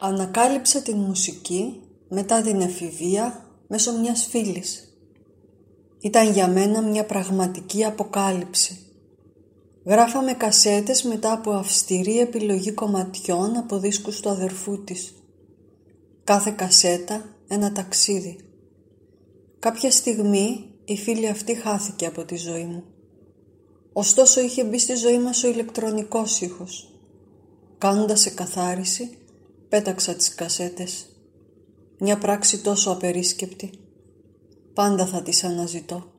Ανακάλυψα την μουσική μετά την εφηβεία μέσω μιας φίλης. Ήταν για μένα μια πραγματική αποκάλυψη. Γράφαμε κασέτες μετά από αυστηρή επιλογή κομματιών από δίσκους του αδερφού της. Κάθε κασέτα ένα ταξίδι. Κάποια στιγμή η φίλη αυτή χάθηκε από τη ζωή μου. Ωστόσο είχε μπει στη ζωή μας ο ηλεκτρονικός ήχος. Κάνοντας εκαθάριση, πέταξα τις κασέτες. Μια πράξη τόσο απερίσκεπτη. Πάντα θα τις αναζητώ.